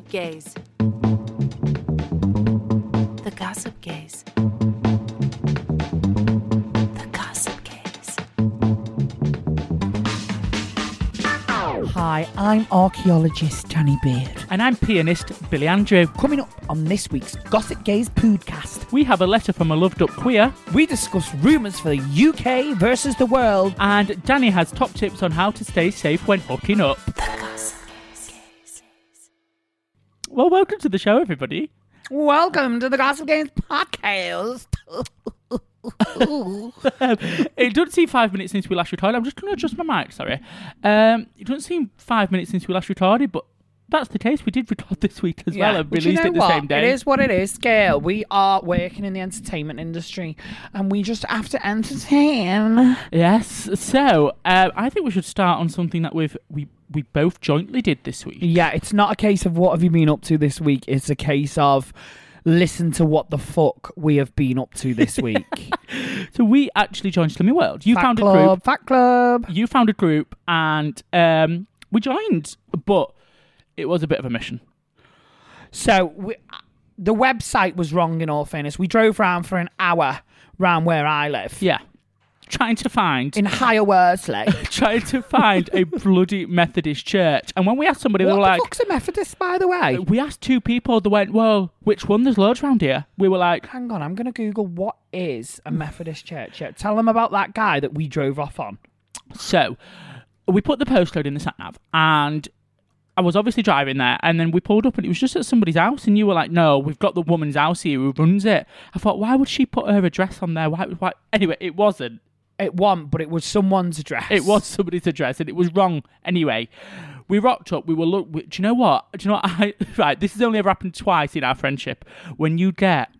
Gossip Gays. The Gossip Gays. The Gossip Gays. Hi, I'm archaeologist Danny Beard. And I'm pianist Billy Andrew. Coming up on this week's Gossip Gays podcast, We have a letter from a loved up queer, we discuss rumours for the UK versus the world. and Danny has top tips on how to stay safe when hooking up. Well, welcome to the show, everybody. Welcome to the Gossip Games podcast. It doesn't seem five minutes since we last recorded. I'm just going to adjust my mic, sorry. Um, it doesn't seem five minutes since we last recorded, but that's the case. We did record this week as well and but you released know it the what? same day. It is what it is, Gail. We are working in the entertainment industry and we just have to entertain. Yes. So uh, I think we should start on something that we've we we both jointly did this week. Yeah, it's not a case of what have you been up to this week. It's a case of listen to what the fuck we have been up to this week. So we actually joined Slimming World. You Fat found club, a group. Fat club. You found a group, and um, we joined, but it was a bit of a mission. So we, the website was wrong. In all fairness, we drove round for an hour round where I live Yeah, trying to find in Higher Worsley. trying to find a bloody Methodist church. And when we asked somebody, what they the were like, fuck's a Methodist, by the way? we asked two people. They went, "Well, which one? There's loads around here." We were like, Hang on, I'm going to Google what is a Methodist church. Yeah, tell them about that guy that we drove off on. So we put the postcode in the sat nav, and I was obviously driving there, and then we pulled up, and it was just at somebody's house, and you were like, "No, we've got the woman's house here who runs it." I thought, why would she put her address on there? Why? why? Anyway, it wasn't. It wasn't, but it was someone's address. It was somebody's address, and it was wrong anyway. We rocked up. We were look. we- Do you know what? Do you know what? I right. This has only ever happened twice in our friendship. When you get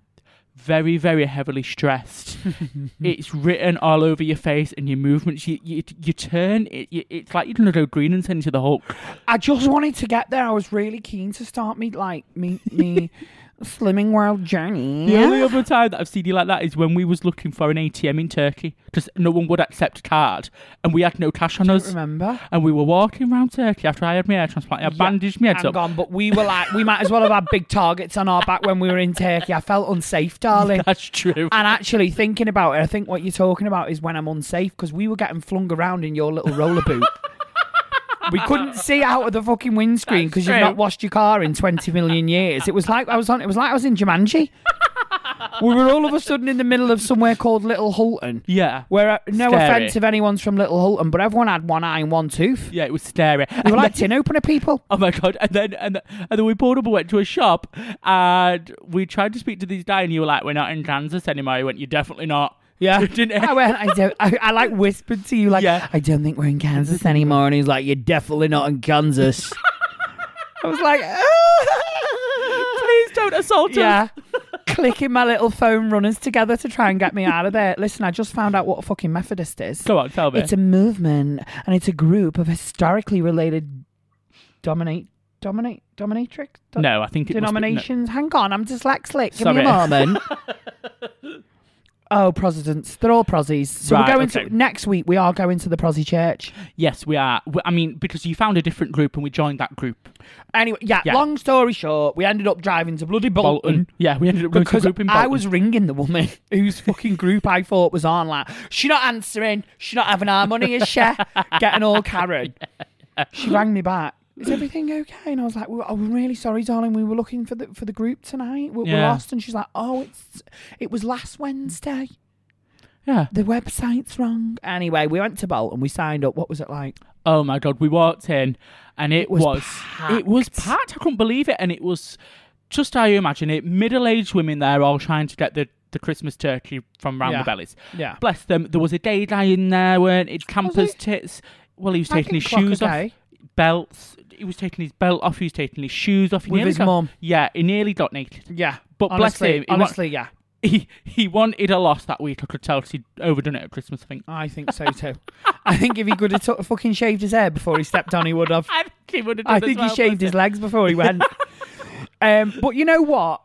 very, very heavily stressed, it's written all over your face and your movements. You you, you turn. It, you, it's like you're gonna go green and turn into the Hulk. I just wanted to get there. I was really keen to start me like me me slimming world journey. The only other time that I've seen you like that is when we was looking for an ATM in Turkey because no one would accept a card, and we had no cash on us. Remember? And we were walking around Turkey after I had my hair transplant. I bandaged my head Hang up. on, but we were like, we might as well have had big targets on our back when we were in Turkey. I felt unsafe, darling. That's true. And actually, thinking about it, I think what you're talking about is when I'm unsafe because we were getting flung around in your little roller boot. We couldn't see out of the fucking windscreen because you've not washed your car in 20 million years. It was like I was on. It was like I was in Jumanji. we were all of a sudden in the middle of somewhere called Little Hulton. Yeah. Where, uh, no Scary. offense if anyone's from Little Hulton, but everyone had one eye and one tooth. Yeah, it was scary. They were like tin opener people. Oh my god! And then and, then- and then we pulled up and went to a shop, and we tried to speak to these guy, and you were like, "We're not in Kansas anymore." He went, "You're definitely not." Yeah, Didn't? I went. I don't. I, I like whispered to you, like, Yeah. I don't think we're in Kansas anymore. And he's like, You're definitely not in Kansas. I was like, ah. Please don't assault us. Yeah. Clicking my little phone runners together to try and get me out of there. Listen, I just found out what a fucking Methodist is. Go on, tell me. It's a movement and it's a group of historically related dominate dominate dominatrix Do- no, I think it must be- no. denominations. Hang on, I'm dyslexic. Give me a moment. Oh, presidents. They're all prozzies. So Right, we're going okay. to next week. We are going to the prozzy church. Yes, we are. I mean, because you found a different group and we joined that group. Anyway, yeah, Yeah. Long story short, we ended up driving to bloody Bolton. Yeah, we ended up going to Because group in I was ringing the woman whose fucking group I thought was on. Like, she not answering. She not having our money, is she? Getting all Karen. She rang me back. Is everything okay? And I was like, well, "I'm really sorry, darling. We were looking for the for the group tonight. We're, we're lost." And she's like, "Oh, it's it was last Wednesday. Yeah. The website's wrong." Anyway, we went to Bolton. We signed up. What was it like? Oh my god, we walked in and it, It was was, it was packed. packed. I couldn't believe it, and it was just how you imagine it. Middle-aged women there, all trying to get the, the Christmas turkey from round Yeah. the bellies. Yeah. Bless them. There was a day guy in there, weren't it? Campers tits. Well, he was I taking his think clock a shoes off. Belts. He was taking his belt off. He was taking his shoes off. He With his got- mum. Yeah, he nearly got naked. Yeah. But bless him, he wa- honestly, yeah. He he wanted a loss that week. I could tell he'd overdone it at Christmas. I think. I think so too. I think if he could have took, fucking shaved his hair before he stepped on, he would have. I think he would have done I think well, he shaved his him. legs before he went. um, but you know what?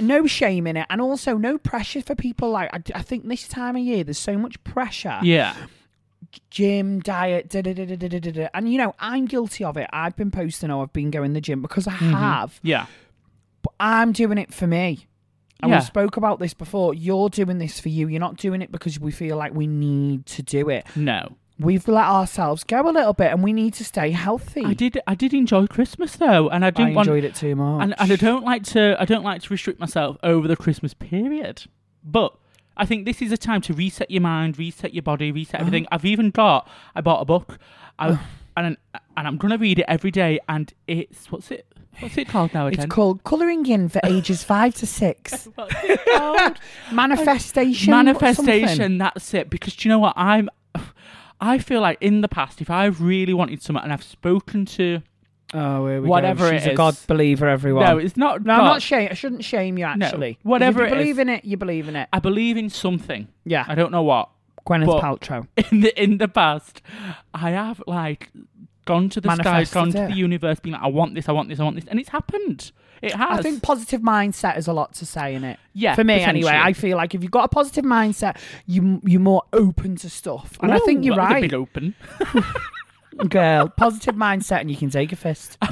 No shame in it, and also no pressure for people. Like I, I think this time of year, there's so much pressure. Yeah. Gym, diet, da da da da da da da. da. And you know, I'm guilty of it. I've been posting, oh, I've been going to the gym because I Mm-hmm. have. Yeah. But I'm doing it for me. And Yeah. we spoke about this before. You're doing this for you. You're not doing it because we feel like we need to do it. No. We've let ourselves go a little bit, and we need to stay healthy. I did. I did enjoy Christmas though, and I I didn't want. enjoyed it too much. And, and I don't like to. I don't like to restrict myself over the Christmas period. But I think this is a time to reset your mind, reset your body, reset Uh-huh. everything. I've even got. I bought a book, I, and and I'm gonna read it every day. And it's what's it? What's it called now It's again? called Colouring In for ages five to six. What's it called? Manifestation. manifestation something. that's it because do you know what i'm i feel like in the past if i've really wanted something and i've spoken to Oh, here we Whatever go. it She's a is. God believer, everyone. no it's not No, I'm not shame. I shouldn't shame you. Actually, 'Cause whatever If you believe is. in it, you believe in it. i believe in something Yeah, i don't know what Gwyneth but- Paltrow. in the in the past i have like gone to the sky gone to it. the universe being like i want this i want this i want this and it's happened it has I think positive mindset has a lot to say in it. Yeah, for me anyway. I feel like if you've got a positive mindset, you you're more open to stuff, and I think you're right, big open girl. Positive mindset, and you can take a fist.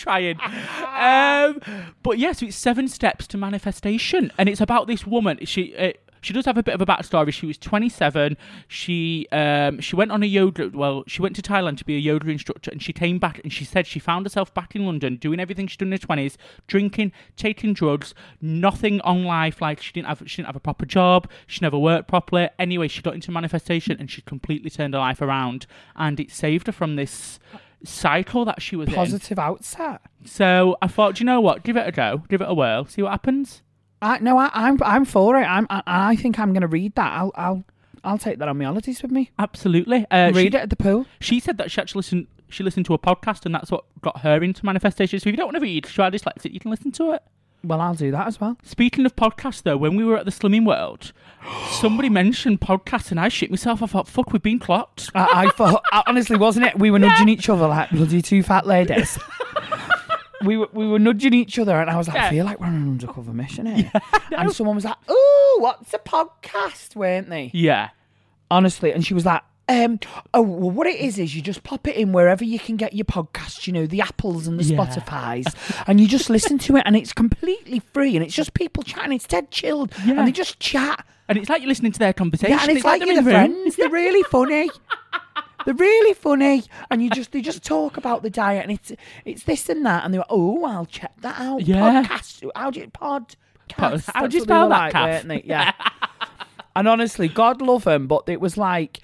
trying. Um, but yes, so it's seven steps to manifestation, and it's about this woman. She uh, she does have a bit of a backstory. She was 27. She um she went on a yoga. Well, she went to Thailand to be a yoga instructor, and she came back and she said she found herself back in London doing everything she'd done in her 20s, drinking, taking drugs, nothing on life. Like she didn't have she didn't have a proper job. She never worked properly. Anyway, she got into manifestation and she completely turned her life around, and it saved her from this cycle that she was in. Positive outset. So I thought, do you know what? Give it a go. Give it a whirl. See what happens. I, no, I, I'm I'm for it. I'm I, I think I'm going to read that. I'll I'll I'll take that on my holidays with me. Absolutely. Uh, read she, it at the pool. She said that she actually listened. She listened to a podcast, and that's what got her into manifestation. So if you don't want to read, are dyslexic, you can listen to it. Well, I'll do that as well. Speaking of podcasts, though, when we were at the Slimming World, somebody mentioned podcasts, and I shit myself. I thought, "Fuck, we've been clocked." I, I thought honestly, wasn't it? We were nudging each other like bloody two fat ladies. we were we were nudging each other, and I was like, I Yeah. feel like we're on an undercover mission here. and someone was like, "Ooh, what's a podcast?" weren't they? Yeah. Honestly, and she was like. Um, oh, well, what it is is you just pop it in wherever you can get your podcasts, you know, the Apples and the Yeah. Spotify's, and you just listen to it, and it's completely free, and it's just people chatting. It's dead chilled, Yeah. and they just chat. And it's like you're listening to their conversation. Yeah, and it's, like, they're in the friends. They're really funny. They're really funny, and you just they just talk about the diet, and it's it's this and that, and they're like, oh, I'll check that out. Yeah. Podcast. How do you pod? How do you they spell that, like, weren't? Yeah. and honestly, God love them, but it was like.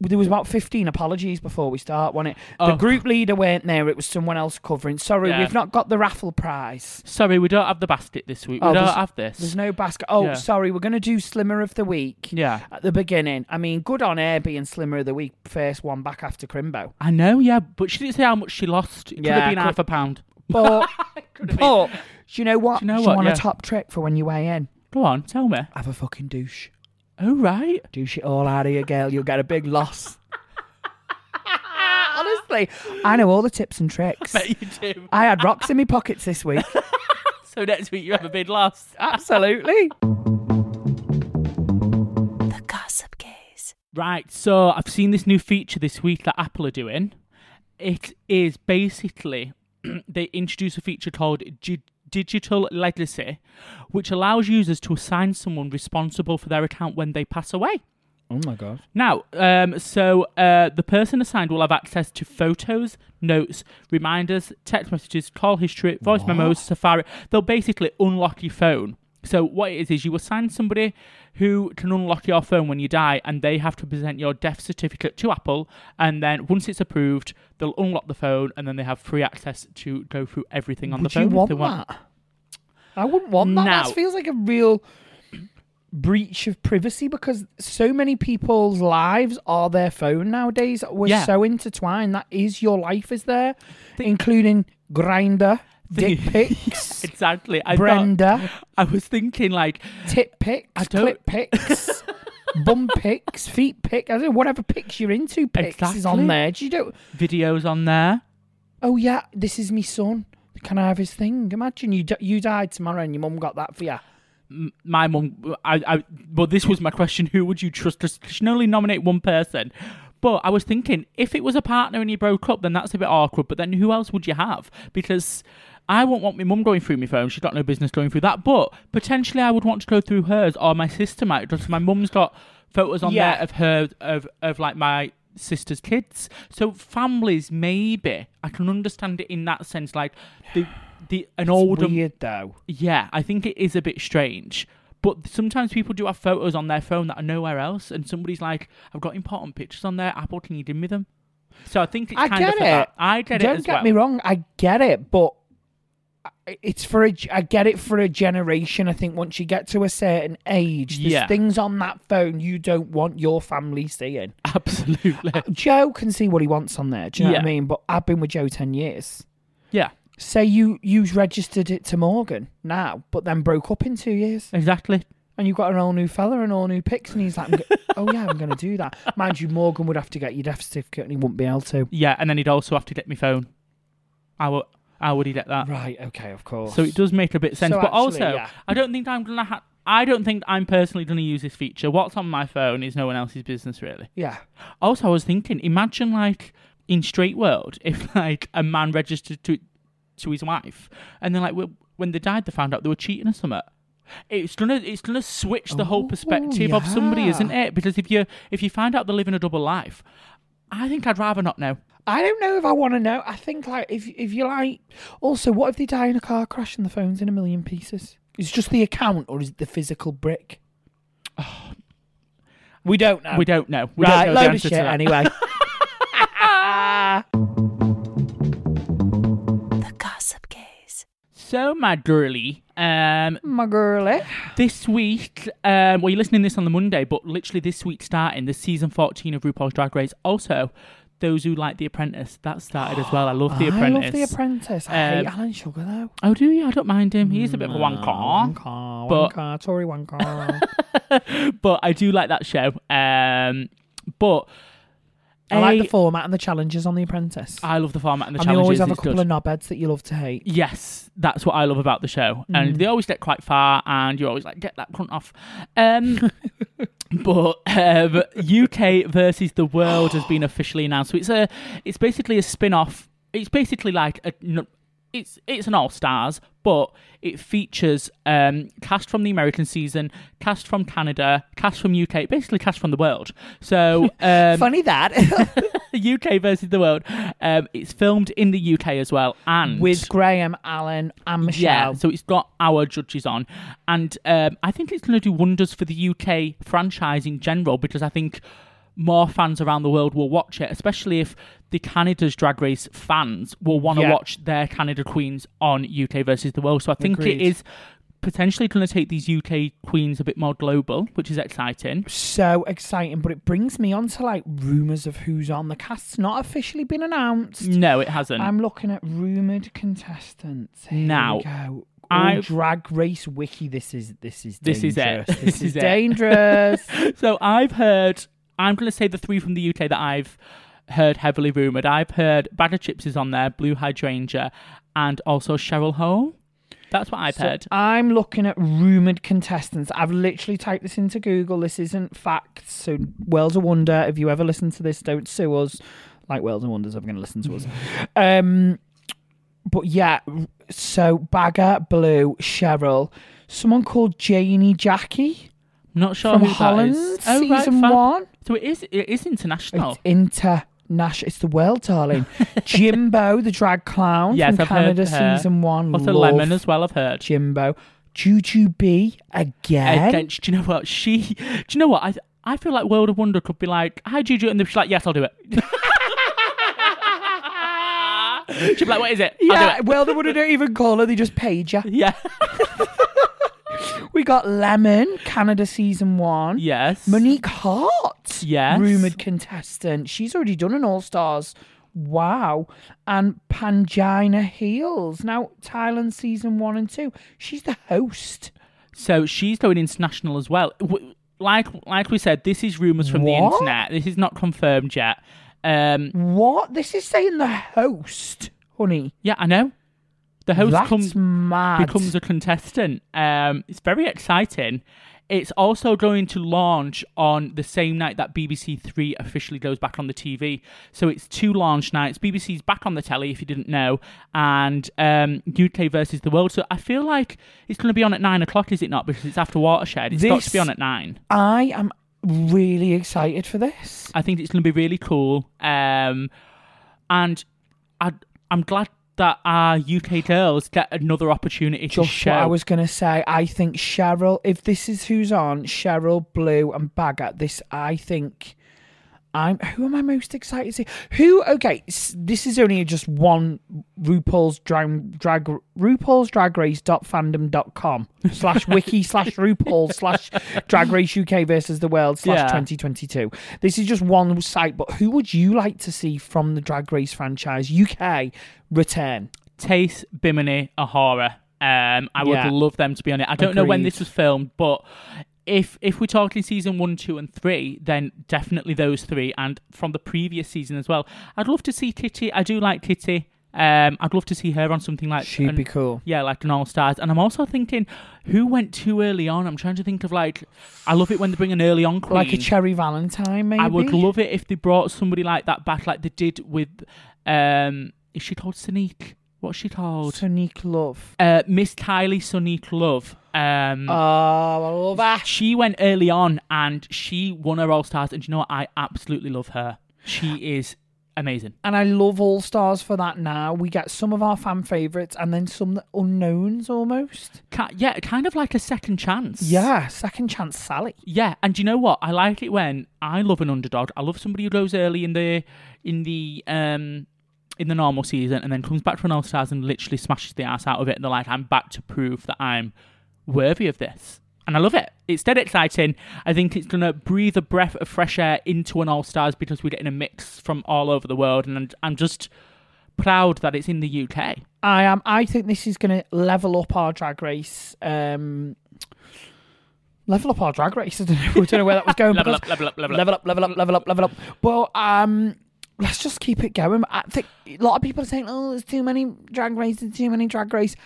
There was about fifteen apologies before we start, wasn't it? The Oh. group leader weren't there; it was someone else covering. Sorry, Yeah. we've not got the raffle prize. Sorry, we don't have the basket this week. We Oh, don't there's- have this. There's no basket. Oh, Yeah. sorry, we're going to do Slimmer of the Week Yeah. at the beginning. I mean, good on air being Slimmer of the Week, first one back after Crimbo. I know, yeah, but she didn't say how much she lost. It could Yeah, have been could- half a pound. But, Could have been. but do you know what? Do you know what? want Yeah. a top trick for when you weigh in? Go on, tell me. Have a fucking douche. Oh, right. Do shit all out of your girl. You'll get a big loss. Honestly, I know all the tips and tricks. Bet you do. I had rocks in my pockets this week. so next week you have a big loss. Absolutely. The Gossip Gays. Right, so I've seen this new feature this week that Apple are doing. It is basically they introduce a feature called Digital Legacy, which allows users to assign someone responsible for their account when they pass away. Oh my god. Now, um, so uh, the person assigned will have access to photos, notes, reminders, text messages, call history, voice memos, Safari. They'll basically unlock your phone. So what it is is you assign somebody who can unlock your phone when you die, and they have to present your death certificate to Apple, and then once it's approved, they'll unlock the phone, and then they have free access to go through everything on Would the phone. you if they want that? I wouldn't want that. Now- That feels like a real breach of privacy because so many people's lives are their phone nowadays. We're Yeah. so intertwined. That is your life is there, including Grindr, dick pics, Exactly. I thought- Brenda, I was thinking like tit pics, I don't- clip pics. Bum pics, feet pic, I don't know, whatever pics you're into, pics is on there. Do you don't? videos on there. Oh yeah, this is me son. Can I have his thing? Imagine you d- you died tomorrow and your mum got that for you. my mum, I, I, well, this was my question: Who would you trust? She can only nominate one person. But I was thinking, if it was a partner and you broke up, then that's a bit awkward. But then who else would you have? Because I won't want my mum going through my phone. She's got no business going through that. But potentially, I would want to go through hers, or my sister might. Because my mum's got photos on Yeah. there of her, of of like my sister's kids. So families, maybe I can understand it in that sense. Like the the an older Weird though. yeah, I think it is a bit strange. But sometimes people do have photos on their phone that are nowhere else, and somebody's like, "I've got important pictures on there. Apple, can you give me them?" So I think it's I kind get of for it. that. I get it Don't as get well. me wrong. I get it, but it's for a I get it for a generation. I think once you get to a certain age, there's Yeah. things on that phone you don't want your family seeing. Absolutely. Uh, Joe can see what he wants on there. Do you know what I mean? But I've been with Joe ten years. yeah, Say you you've registered it to Morgan now, but then broke up in two years, exactly. and you've got an all new fella and all new pics, and he's like, I'm go- "Oh yeah, I'm going to do that." Mind you, Morgan would have to get your death certificate, and he wouldn't be able to. Yeah, and then he'd also have to get my phone. How, would- how would he get that? Right. Okay. Of course. So it does make a bit sense. So but actually, also, yeah. I don't think I'm gonna. Ha- I don't think I'm personally gonna use this feature. What's on my phone is no one else's business, really. Yeah. Also, I was thinking, imagine like in straight world, if like a man registered to to his wife, and then like when they died, they found out they were cheating or something. It's gonna it's gonna switch the whole Oh, perspective of somebody, isn't it? Because if you if you find out they're living a double life, I think I'd rather not know. I don't know if I want to know. I think like if if you like. Also, what if they die in a car crash and the phone's in a million pieces? Is just the account or is it the physical brick? we don't know. We don't know. We right, don't know the load of shit anyway. The Gossip Gays. So, my girly, um, My girlie. this week, um, well, you're listening to this on the Monday, but literally this week starting the season 14 of RuPaul's Drag Race. Also, those who like The Apprentice, that started as well. I love The Apprentice. I Apprentice. love The Apprentice. I hate Um, Alan Sugar though. Oh, do you? I don't mind him. He's a bit of a wanker. Wanker, but- wanker, Tory wanker. but I do like that show. Um, but I like the format and the challenges on The Apprentice. I love the format and the and they challenges. always have a it's couple good. of knobheads that you love to hate. Yes, that's what I love about the show, Mm. and they always get quite far, and you're always like, get that cunt off. Um, but um, UK versus the world has been officially announced. So it's a, it's basically a spin-off. It's basically like a, it's it's an all stars, but it features um, cast from the American season, cast from Canada, cast from UK, basically cast from the world. So um, Funny that. UK versus the world. Um, it's filmed in the UK as well, and With Graham, Alan, and Michelle. yeah, so it's got our judges on, and um, I think it's going to do wonders for the UK franchise in general because I think more fans around the world will watch it, especially if the Canada's Drag Race fans will want to Yeah. watch their Canada queens on UK versus the world. So I think Agreed. it is potentially going to take these UK queens a bit more global, which is exciting. so exciting, but it brings me on to like rumours of who's on. The cast's not officially been announced. No, it hasn't. I'm looking at rumoured contestants. Here Now, we go. I- drag race wiki. This is this is This is it. This, This is, is dangerous. So I've heard. I'm going to say the three from the UK that I've heard heavily rumored. I've heard Baga Chipz is on there, Blue Hydrangea, and also Cheryl Hole. That's what I've So heard. I'm looking at rumored contestants. I've literally typed this into Google. This isn't facts. So Worlds of Wonder. If you ever listen to this, don't sue us. Like Worlds of Wonders, ever going to listen to us. Um, but yeah. So Baga, Blue, Cheryl, someone called Janey Jacké Not sure from who Holland, that is. Oh, right, season fab. one. So it is. It is international. It's international. It's the world, darling. Jimbo, the drag clown Yes, from I've heard Canada, her. season one. also, Love Lemon as well. I've heard. Jimbo. Jujubee again. Again, do you know what she? Do you know what I? I feel like World of Wonder could be like, "Hi, Juju," and just like, "Yes, I'll do it." She'd be like, "What is it?" I'll Yeah, do it. well, they wouldn't even call her. They just paid you. Yeah. We got Lemon, Canada season one. yes. Monique Heart, Yes. rumored contestant. She's already done an All Stars. Wow. And Pangina Heels. Now, Thailand season one and two. She's the host. So she's going international as well. Like like we said, this is rumors from the internet. This is not confirmed yet. Um, What? This is saying the host, honey. yeah, I know. The host That's comes mad. becomes a contestant. Um, it's very exciting. It's also going to launch on the same night that BBC Three officially goes back on the TV. So it's two launch nights. BBC's back on the telly, if you didn't know, and um, UK versus the world. So I feel like it's going to be on at nine o'clock, is it not? Because it's after Watershed. It's got to be on at nine. I am really excited for this. I think it's going to be really cool. Um, and I, I'm glad that our UK girls get another opportunity to Just show. what I was going to say. I think Cheryl, if this is who's on, Cheryl, Blue, and Baga, this, I think. I'm who am I most excited to see? Who? Okay, this is only just one RuPaul's drag drag RuPaul's Drag Race dot fandom dot com slash wiki slash RuPaul slash Drag Race UK versus the world slash 2022. This is just one site, but who would you like to see from the Drag Race franchise UK return? Tayce, Bimini, A'Whora. Um, I would Yeah. love them to be on it. I don't know when this was filmed, but if if we're talking season one, two, and three, then definitely those three, and from the previous season as well. I'd love to see Titty. I do like Titty. Um, I'd love to see her on something like She'd an- be cool. Yeah, like an All Stars. And I'm also thinking, who went too early on? I'm trying to think of like, I love it when they bring an early on queen. Like a Cherry Valentine, maybe. I would love it if they brought somebody like that back, like they did with, um, is she called Sonique? What's she called? Sonique Love. Uh, Miss Kylie Sonique Love. Um, Oh, I love that. she went early on and she won her All Stars, and you know what? I absolutely love her. She is amazing. And I love All Stars for that now. We get some of our fan favourites and then some unknowns almost. Yeah, kind of like a second chance. Yeah, second chance Sally. Yeah, and you know what? I like it when I love an underdog. I love somebody who goes early in the in the um in the normal season and then comes back for an All Stars and literally smashes the ass out of it. And they're like, I'm back to prove that I'm worthy of this. And I love it. It's dead exciting. I think it's gonna breathe a breath of fresh air into an All Stars because we're getting a mix from all over the world, and I'm- just proud that it's in the UK. I am. I think this is going to level up our drag race. Um, level up our drag race. I don't know, I don't know where that was going. Level up, level up, level up. level up, level up, level up, level up. But um, let's just keep it going. I think a lot of people are saying, "Oh, there's too many drag races, too many drag race."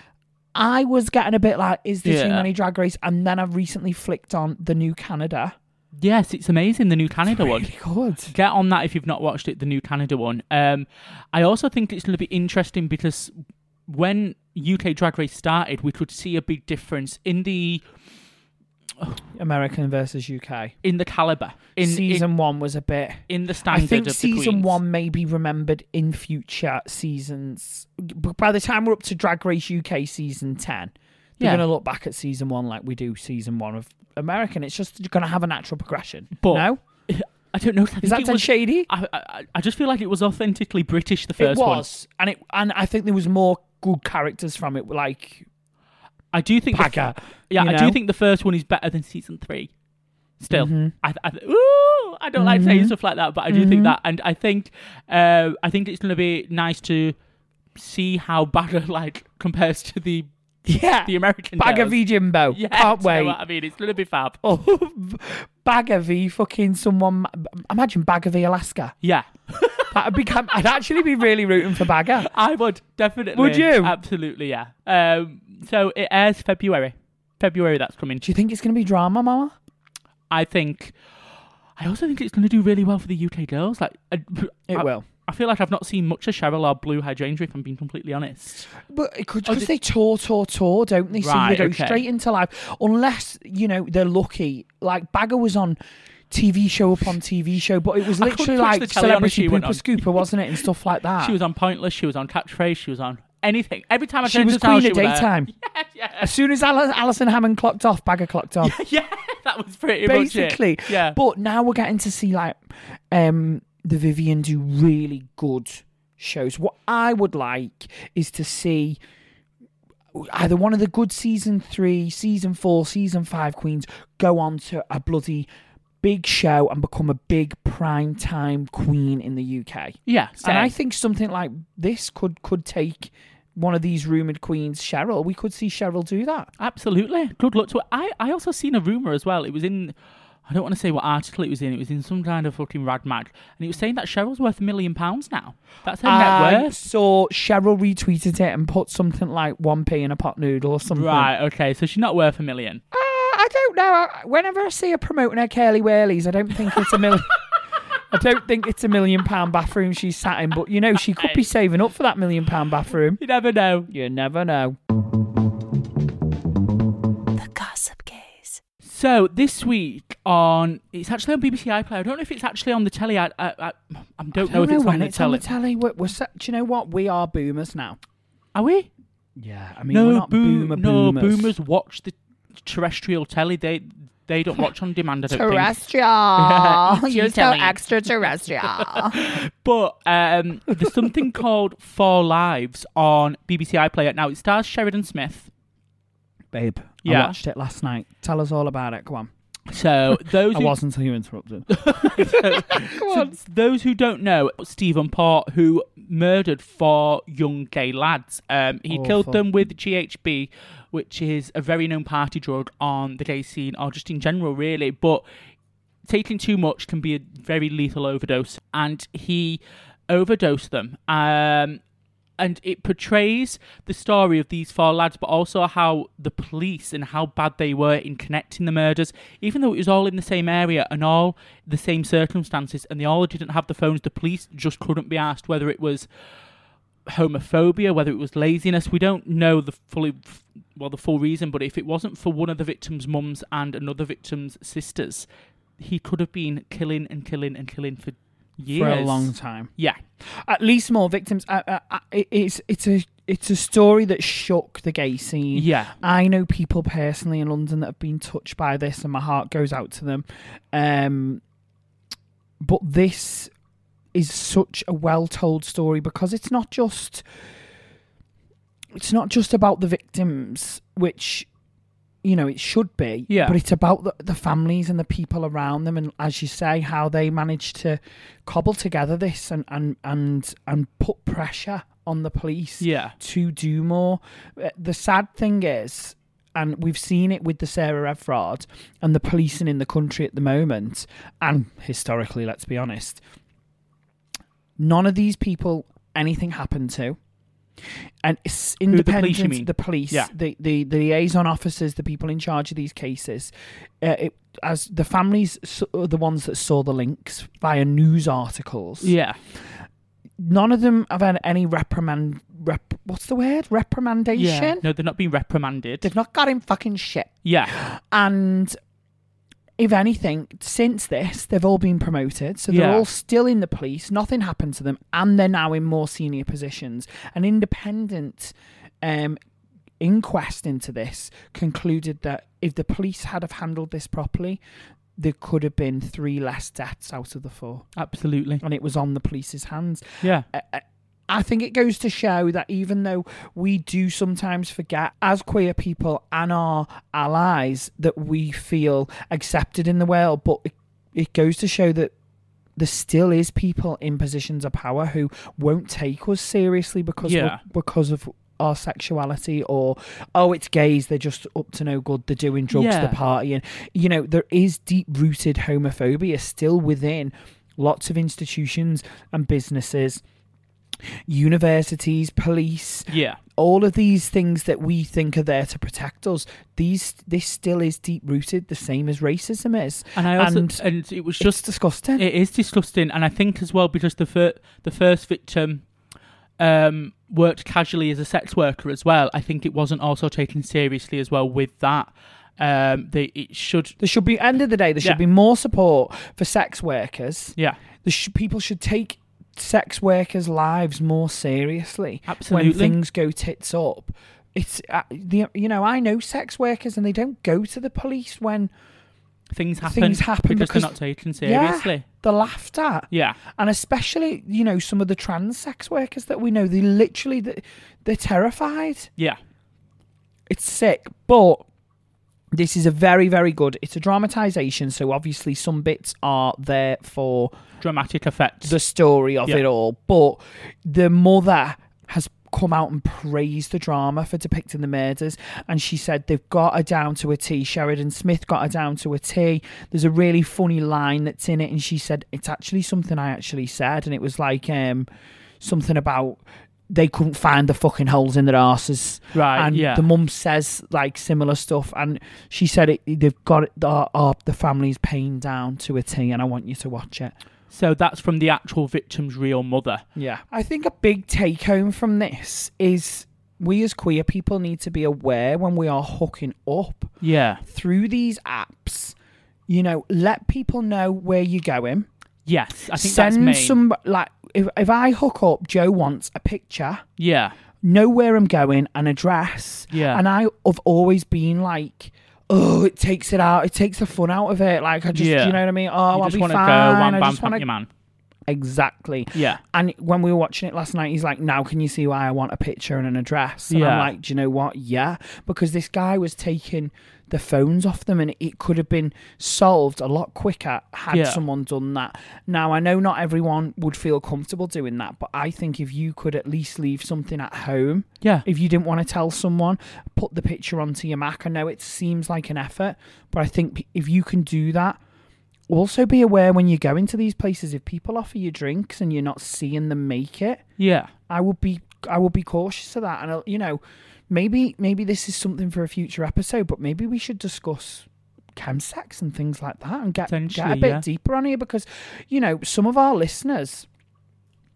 I was getting a bit like, "Is too Yeah. many drag race?" And then I recently flicked on the new Canada. Yes, it's amazing. The new Canada one. Really good. get on that if you've not watched it, the new Canada one. Um, I also think it's going to be interesting because when UK Drag Race started, we could see a big difference in the American versus UK. in the caliber in season one was a bit. in, in the standard I think of the season queens. one may be remembered in future seasons. But by the time we're up to Drag Race UK season 10, they're Yeah. going to look back at season one like we do season one of American. It's just going to have a natural progression. But no? I don't know. I think Is that it Ted was, shady? I, I, I just feel like it was authentically British. The first it one. was. And, it, and I think there was more good characters from it, like I do think. the yeah, you I know? do think the first one is better than season three. Still, Mhm. I, I, ooh, I don't like saying Mhm. stuff like that, but I do think Mhm. that, and I think, uh, I think it's going to be nice to see how Baga like compares to the Yeah. the American Baga girls. v Jimbo. Yeah, Can't do you know wait. what I mean, it's going to be fab. Oh, Baga v fucking someone. Imagine Baga v Alaska. Yeah, That'd become. I'd actually be really rooting for Baga. I would definitely. Would you? Absolutely, yeah. Um, so it airs February. February that's coming. Do you think it's going to be drama, Mama? I think. I also think it's going to do really well for the UK girls. Like, I, It I, will. I feel like I've not seen much of Cheryl or Blue Hydrangea, if I'm being completely honest. But it could Oh, because they tour, tour, tour, don't they? So they go okay. straight into live, unless you know they're lucky. Like Baga was on TV show upon TV show, but it was literally like the telly on celebrity pooper scooper, wasn't it, and stuff like that. She was on Pointless. She was on Catchphrase. She was on anything. Every time I She was queen of daytime. Yeah, yeah, As soon as Al- Alison Hammond clocked off, Baga clocked off. yeah. That was pretty basically. much it. Yeah. But now we're getting to see like um the Vivienne do really good shows. What I would like is to see either one of the good season three, season four, season five queens go on to a bloody big show and become a big prime time queen in the UK. yeah. And I think something like this could could take one of these rumored queens, Cheryl. We could see Cheryl do that. Absolutely. Good luck to it. I, I also seen a rumour as well. It was in, I don't want to say what article it was in. It was in some kind of fucking rag mag. And it was saying that Cheryl's worth a million pounds now. That's her I net worth. saw Cheryl retweeted it and put something like 1p in a pot noodle or something. Right, okay. So she's not worth a million. Ah, I don't know. I- Whenever I see her promoting her curly whirlies, I don't think it's a million. I don't think it's a million pound bathroom she's sat in, but you know, she could be saving up for that million pound bathroom. You never know. You never know. The Gossip Gays. So this week on, it's actually on BBC iPlayer. I don't know if it's actually on the telly. I, I, I, I don't know I if don't it's know on when the it's telly. on the telly. We're, we're, sa- do you know what? We are boomers now. Are we? Yeah, I mean, we're no, not boo- boomer no, boomers. boomers watch the terrestrial telly. They they don't watch on demand. I don't think. Terrestrial. You're so extraterrestrial. But um, there's something called Four Lives on BBC iPlayer. Now it stars Sheridan Smith. Babe, I watched it last night. Tell us all about it. Come on. So those I who, wasn't until you interrupted. so those who don't know, Stephen Port, who murdered four young gay lads, um, he killed them with GHB, which is a very known party drug on the gay scene or just in general, really. But taking too much can be a very lethal overdose, and he overdosed them. Um, and it portrays the story of these four lads, but also how the police and how bad they were in connecting the murders, even though it was all in the same area and all the same circumstances, and they all didn't have the phones. The police just couldn't be asked whether it was homophobia, whether it was laziness. We don't know the fully well the full reason, but if it wasn't for one of the victim's mums and another victim's sisters, he could have been killing and killing and killing for years. For a long time. Yeah. At least more victims. Uh, uh, uh, it's it's a it's a story that shook the gay scene. Yeah. I know people personally in London that have been touched by this, and my heart goes out to them. Um, but this is such a well-told story because it's not just it's not just about the victims, which you know it should be. Yeah. But it's about the, the families and the people around them, and as you say, how they managed to cobble together this and and and and put pressure on the police Yeah. to do more. Uh, The sad thing is, and we've seen it with the Sarah Everard and the policing in the country at the moment, and historically, let's be honest, none of these people anything happened to. And it's the police, independent, the police, Yeah. the, the, the liaison officers, the people in charge of these cases, uh, it, as the families are the ones that saw the links via news articles Yeah. none of them have had any reprimand. Rep, what's the word? Reprimandation. Yeah. No, they're not being reprimanded. They've not got him fucking shit. Yeah. And if anything, since this, they've all been promoted. So they're Yeah. all still in the police. Nothing happened to them, and they're now in more senior positions. An independent um, inquest into this concluded that if the police had have handled this properly, there could have been three less deaths out of the four, Absolutely. and it was on the police's hands. Yeah. I- I think it goes to show that even though we do sometimes forget, as queer people and our allies, that we feel accepted in the world, but it, it goes to show that there still is people in positions of power who won't take us seriously because Yeah. because of our sexuality or oh it's gays they're just up to no good they're doing drugs Yeah. they're partying you know there is deep rooted homophobia still within lots of institutions and businesses, universities, police, Yeah. all of these things that we think are there to protect us. These this still is deep rooted, the same as racism is. And I also And and, it was Just disgusting. it is disgusting, and I think as well because the fir- the first victim um, worked casually as a sex worker as well. I think it wasn't also taken seriously as well with that. Um, they it should there should be end of the day. There should be more support for sex workers. yeah There sh- people should take sex workers' lives more seriously Absolutely. when things go tits up. It's uh, the you know I know sex workers and they don't go to the police when things happen Things happen because, because- they're not taken Yeah. seriously. they're laughed at. Yeah. and especially you know some of the trans sex workers that we know they literally they- they're terrified yeah, it's sick but this is a very very good it's a dramatization so obviously some bits are there for dramatic effects. the story of Yeah. it all but the mother has come out and praised the drama for depicting the murders and she said they've got her down to a T Sheridan Smith got her down to a T there's a really funny line that's in it and she said it's actually something I actually said and it was like um something about they couldn't find the fucking holes in their asses Right, and yeah. the mum says like similar stuff and she said it they've got it the, the family's paying down to a T and I want you to watch it so that's from the actual victim's real mother. yeah. I think a big take home from this is we as queer people need to be aware when we are hooking up Yeah. through these apps. You know, let people know where you're going. Yes, I think Send some like if if I hook up, Joe wants a picture, Yeah. know where I'm going, an address. Yeah. And I have always been like, oh, it takes it out. It takes the fun out of it. Like I just, Yeah. you know what I mean? Oh, you I'll just be want to fine. go one I bam just want your man. exactly. Yeah. And when we were watching it last night, he's like, "Now can you see why I want a picture and an address?" And I'm Yeah. like, "Do you know what? Yeah, because this guy was taking the phones off them, and it could have been solved a lot quicker had Yeah. someone done that." Now I know not everyone would feel comfortable doing that, but I think if you could at least leave something at home, Yeah. if you didn't want to tell someone, put the picture onto your Mac. I know it seems like an effort, but I think if you can do that. Also, be aware when you go into these places if people offer you drinks and you're not seeing them make it. Yeah. I would be I would be cautious of that, and uh, you know, maybe maybe this is something for a future episode, but maybe we should discuss chemsex and things like that and get get a bit yeah. deeper on here because you know some of our listeners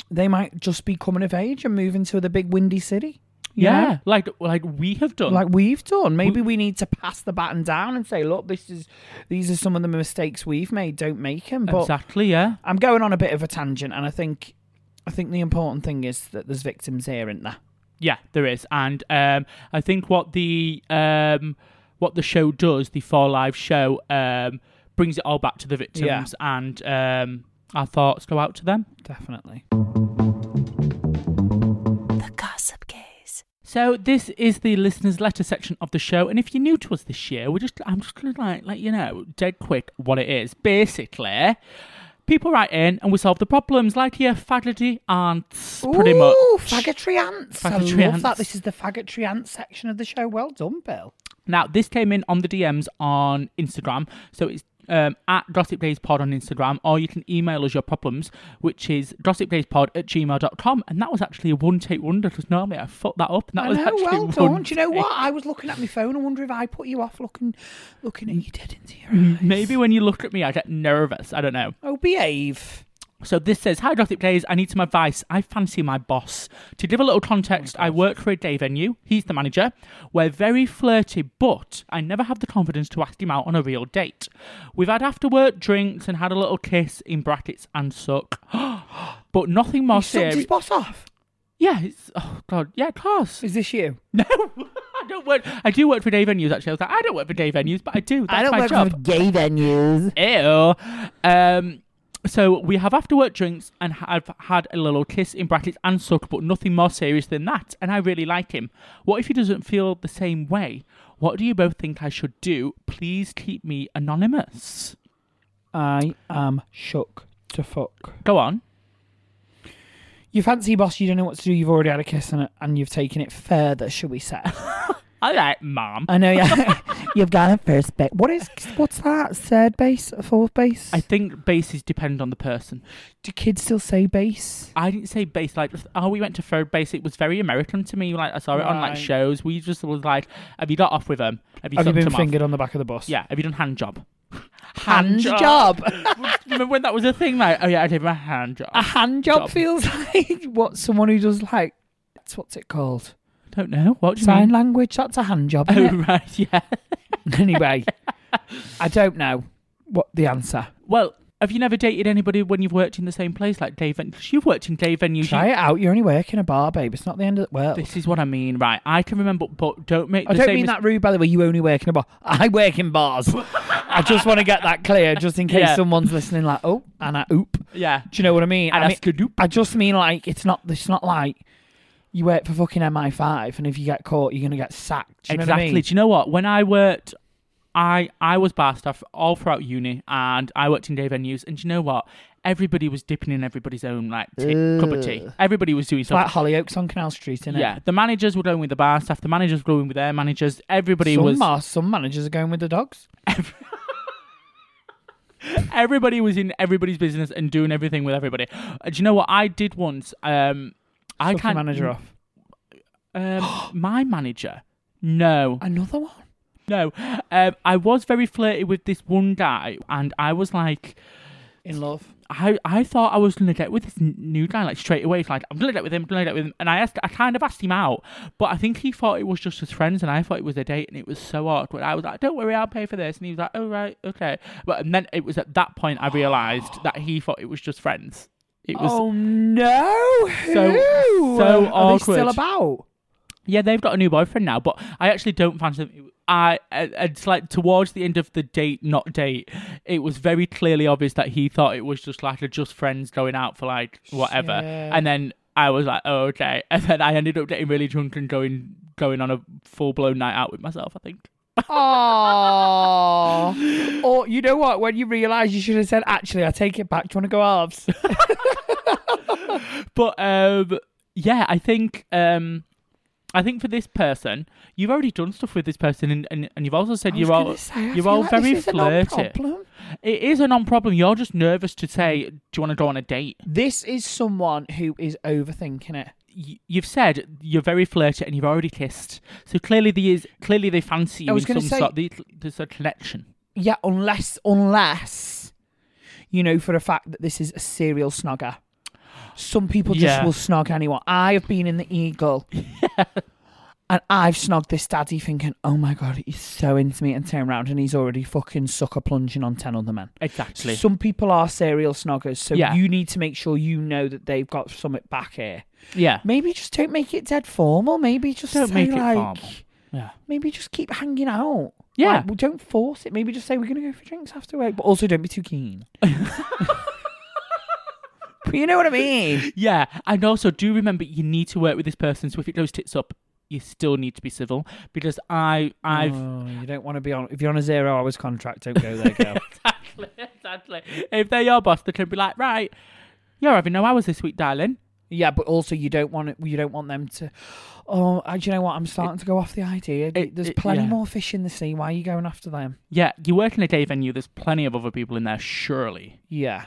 they might just be coming of age and moving to the big windy city. Yeah. know? Like like we have done. Like we've done. Maybe we need to pass the baton down and say, look, this is these are some of the mistakes we've made. Don't make them. But exactly. Yeah. I'm going on a bit of a tangent, and I think I think the important thing is that there's victims here, isn't there? Yeah, there is, and um, I think what the um, what the show does, the Four Live show, um, brings it all back to the victims, and um, our thoughts go out to them. Definitely. The Gossip Gays. So this is the listeners' letter section of the show, and if you're new to us this year, we're just I'm just gonna like let you know dead quick what it is. Basically, people write in and we solve the problems, like here, faggotty ants, pretty much. Ooh, faggotry ants. Faggotry I love ants. that. This is the faggotry ants section of the show. Well done, Bill. Now, this came in on the DMs on Instagram. So it's um, at Gossip Gays Pod on Instagram, or you can email us your problems, which is gossipgayspod at gmail.com. And that was actually a one take wonder because normally I fucked that up. And that I was know, actually well one done. Do you know what? I was looking at my phone. I wonder if I put you off looking, looking at you dead into your eyes. Maybe when you look at me, I get nervous. I don't know. Oh, behave. So this says, Hi Days, I need some advice. I fancy my boss. To give a little context, I work for a day venue. He's the manager. We're very flirty, but I never have the confidence to ask him out on a real date. We've had after work drinks and had a little kiss in brackets and suck. but nothing more He sucked his serious. boss off. Yeah, it's oh god, yeah, of course. Is this you? No, I don't work. I do work for day venues. Actually, I was like, I don't work for day venues, but I do. That's my job. gay venues. Ew. Um, so we have after work drinks and have had a little kiss in brackets and suck, but nothing more serious than that. And I really like him. What if he doesn't feel the same way? What do you both think I should do? Please keep me anonymous. I am shook to fuck. Go on. You fancy boss, you don't know what to do, you've already had a kiss and, and you've taken it further, shall we say? All right, mom. I know. Yeah, you've got a first base. What is? What's that? Third base? Fourth base? I think bases depend on the person. Do kids still say base? I didn't say base like oh we went to third base. It was very American to me. Like I saw it on like Right. shows. We just was like, have you got off with them? Have you, Have you sucked been them off? fingered on the back of the bus? Yeah. Have you done hand job? Hand job. Remember when that was a thing? Like oh yeah, I did my hand job. a hand job, Job. feels like what someone who does like. That's what's it called? Don't know. What do you Sign mean? language. That's a hand job. Oh Isn't right, yeah. anyway, I don't know what the answer. Well, have you never dated anybody when you've worked in the same place like Dave? Ven- You've worked in Dave venues. Try you- it out. You're only working a bar, babe. It's not the end of the world. This is what I mean, right? I can remember, but don't make. I the don't same mean mis- that rude, by the way. You only work in a bar. I work in bars. I just want to get that clear, just in case Yeah. someone's listening. Like, oh, and I oop. Yeah. Do you know what I mean? And I mean, skadoop. I just mean like it's not. It's not like you work for fucking MI5, and if you get caught, you're gonna get sacked. Do you know exactly. what I mean? Do you know what? When I worked, I I was bar staff all throughout uni, and I worked in day venues. And do you know what? Everybody was dipping in everybody's own like tea, cup of tea. Everybody was doing It's like something. Hollyoaks on Canal Street, isn't it? Yeah, the managers were going with the bar staff. The managers were going with their managers. Everybody Some, was. ma- some managers are going with the dogs. everybody was in everybody's business and doing everything with everybody. Uh, do you know what I did once? Um, I your can't. manager off. Um, my manager. No, Another one. no. Um, I was very flirty with this one guy, and I was like, In love. I, I thought I was gonna get with this n- new guy like straight away. Like I'm gonna get with him, gonna get with him. And I asked, I kind of asked him out, but I think he thought it was just as friends, and I thought it was a date, and it was so awkward. I was like, "Don't worry, I'll pay for this," and he was like, "Oh right, okay." But and then it was at that point I realised that he thought it was just friends. It was oh no! So- Who? so Are they still awkward. about? Yeah, they've got a new boyfriend now, but I actually don't fancy them. I it's like towards the end of the date, not date, it was very clearly obvious that he thought it was just like a just friends going out for like whatever, Shit. and then I was like, oh okay, and then I ended up getting really drunk and going going on a full blown night out with myself. I think. Oh, or you know what? When you realise you should have said, "Actually, I take it back." Do you want to go halves? But um, yeah, I think um, I think for this person, you've already done stuff with this person, and, and, and you've also said you're all say, you're all like very this is a flirty. It is a non-problem. You're just nervous to say, "Do you want to go on a date?" This is someone who is overthinking it. You've said you're very flirty, and you've already kissed. So clearly, there is clearly they fancy you I was in some say- sort. There's, there's a connection. Yeah, unless unless you know for a fact that this is a serial snogger. Some people just Yeah. will snog anyone. I have been in the Eagle. And I've snogged this daddy thinking, oh my god, he's so into me, and turn around and he's already fucking sucker plunging on 10 other men. Exactly. Some people are serial snoggers, so Yeah. you need to make sure you know that they've got something back here. Yeah. Maybe just don't make it dead formal. Maybe just Don't say make it like, formal. Yeah. maybe just keep hanging out. Yeah. Like, well, don't force it. Maybe just say we're gonna go for drinks after work, but also don't be too keen. But you know what I mean? Yeah, and also do remember you need to work with this person. So if it goes tits up, you still need to be civil because I I've Oh, you don't want to be on. If you're on a zero hours contract, don't go there, girl. exactly exactly. If they're your boss, they can be like, right, you're having no hours this week, darling. Yeah, but also you don't want it. You don't want them to. Oh, do you know what? I'm starting to go off the idea. it- There's it- plenty yeah. more fish in the sea. Why are you going after them? Yeah, you work in a day venue. There's plenty of other people in there, surely. Yeah.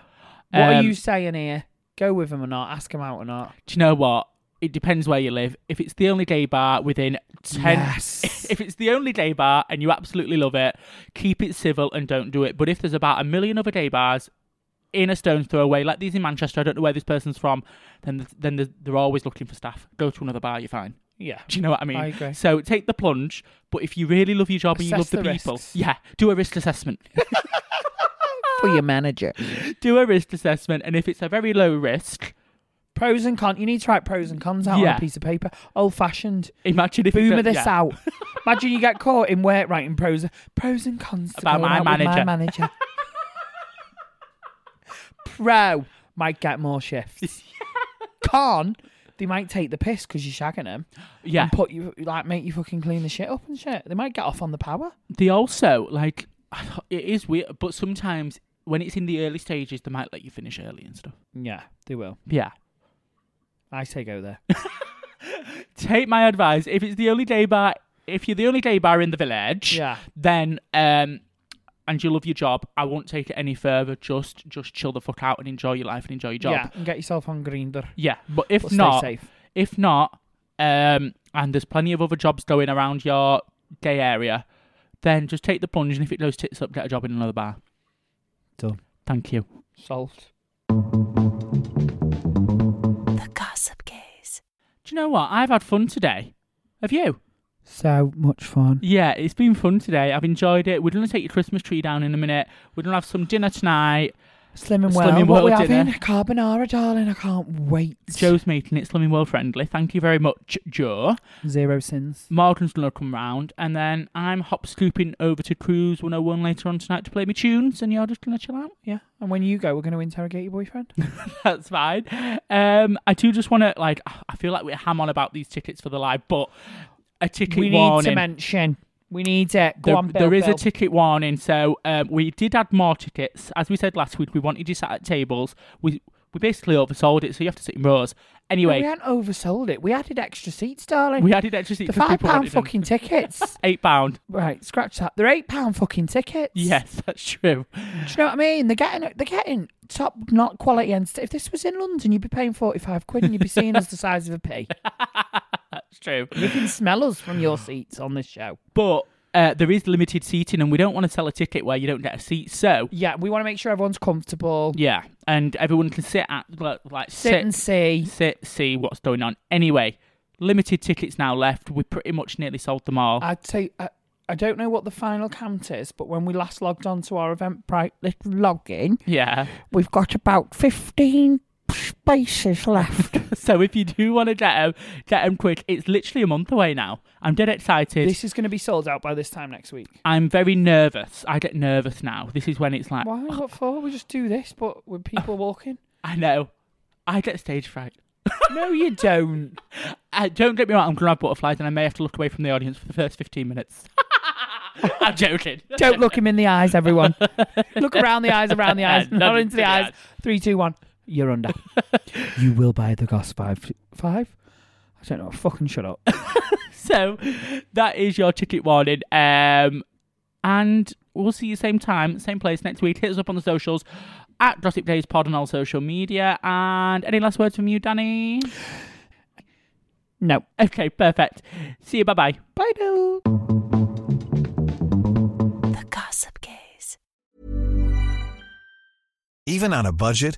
What are Um, you saying here? Go with them or not? Ask them out or not? Do you know what? It depends where you live. If it's the only day bar within ten, Yes. if it's the only day bar and you absolutely love it, keep it civil and don't do it. But if there's about a million other day bars in a stone's throw away, like these in Manchester, I don't know where this person's from, then then they're- they're always looking for staff. Go to another bar, you're fine. Yeah. Do you know what I mean? I agree. So take the plunge, but if you really love your job and you love the, the people, risks. yeah, do a risk assessment. For your manager. do a risk assessment, and if it's a very low risk, Pros and cons. You need to write pros and cons out on Yeah. a piece of paper. Old fashioned. imagine if Boomer it's a, this yeah. out. Imagine you get caught in work writing pros pros and cons to About going my out with manager. my manager. Pro might get more shifts. Con, they might take the piss because you're shagging them Yeah, and put you like make you fucking clean the shit up and shit. They might get off on the power. they also like it is weird, but sometimes when it's in the early stages, they might let you finish early and stuff. Yeah, they will. Yeah. I say go there. Take my advice. If it's the only day bar if you're the only day bar in the village, Yeah. then um, and you love your job, I won't take it any further. Just just chill the fuck out and enjoy your life and enjoy your job. Yeah, and get yourself on Grindr. Yeah, but if But stay not, safe. if not, um, and there's plenty of other jobs going around your gay area, then just take the plunge, and if it goes tits up, get a job in another bar. Done. Thank you. Solved. The Gossip Gays. Do you know what? I've had fun today. Have you? So much fun. Yeah, it's been fun today. I've enjoyed it. We're going to take your Christmas tree down in a minute. We're going to have some dinner tonight. Slim and Slim well. and what we well having? Carbonara, darling. I can't wait. Joe's making it Slimming World friendly. Thank you very much, Joe. Zero sins. Morgan's going to come round, and then I'm hop scooping over to Cruz 101 later on tonight to play me tunes, and you're just going to chill out. Yeah. And when you go, we're going to interrogate your boyfriend. That's fine. Um, I do just want to, like, I feel like we ham on about these tickets for the live, but a ticket we need to mention. We need it. Go there, on, Bill. there is Bill. a ticket warning. So um, we did add more tickets. As we said last week, we wanted you sat at tables. We we basically oversold it, so you have to sit in rows. Anyway, we hadn't oversold it. We added extra seats, darling. we added extra seats. the five pound wanted them. fucking tickets. eight pound. right, scratch that. They're eight pound fucking tickets. Yes, that's true. Do you know what I mean? They're getting they're getting top not quality and if this was in London, you'd be paying forty five quid and you'd be seeing us the size of a pea. That's true. You can smell us from your seats on this show. But uh, there is limited seating, and we don't want to sell a ticket where you don't get a seat. So Yeah, we want to make sure everyone's comfortable. yeah, and everyone can sit at like, like Sit, sit, and see. sit, see what's going on. Anyway, limited tickets now left. We pretty much nearly sold them all. I'd say I, I don't know what the final count is, but when we last logged on to our Eventbrite little login, yeah. we've got about fifteen spaces left. So if you do want to get them, get them quick. It's literally a month away now. I'm dead excited. this is going to be sold out by this time next week. I'm very nervous. I get nervous now. This is when it's like, Why? What for? We just do this, but with people walking. I know. I get stage fright. No, you don't. Uh, don't get me wrong. I'm gonna have butterflies, and I may have to look away from the audience for the first 15 minutes. I'm joking. Don't look him in the eyes, everyone. look around the eyes, around the eyes, Not not into into the the eyes. eyes. Three, two, one. You're under. you will buy the Goss five. Five? I don't know. Fucking shut up. So that is your ticket warning. Um, and we'll see you same time, same place next week. Hit us up on the socials at Gossip Gays Pod on all social media. And any last words from you, Danny? No. Okay, perfect. See you. Bye bye. Bye, Bill. The Gossip Gays. Even on a budget,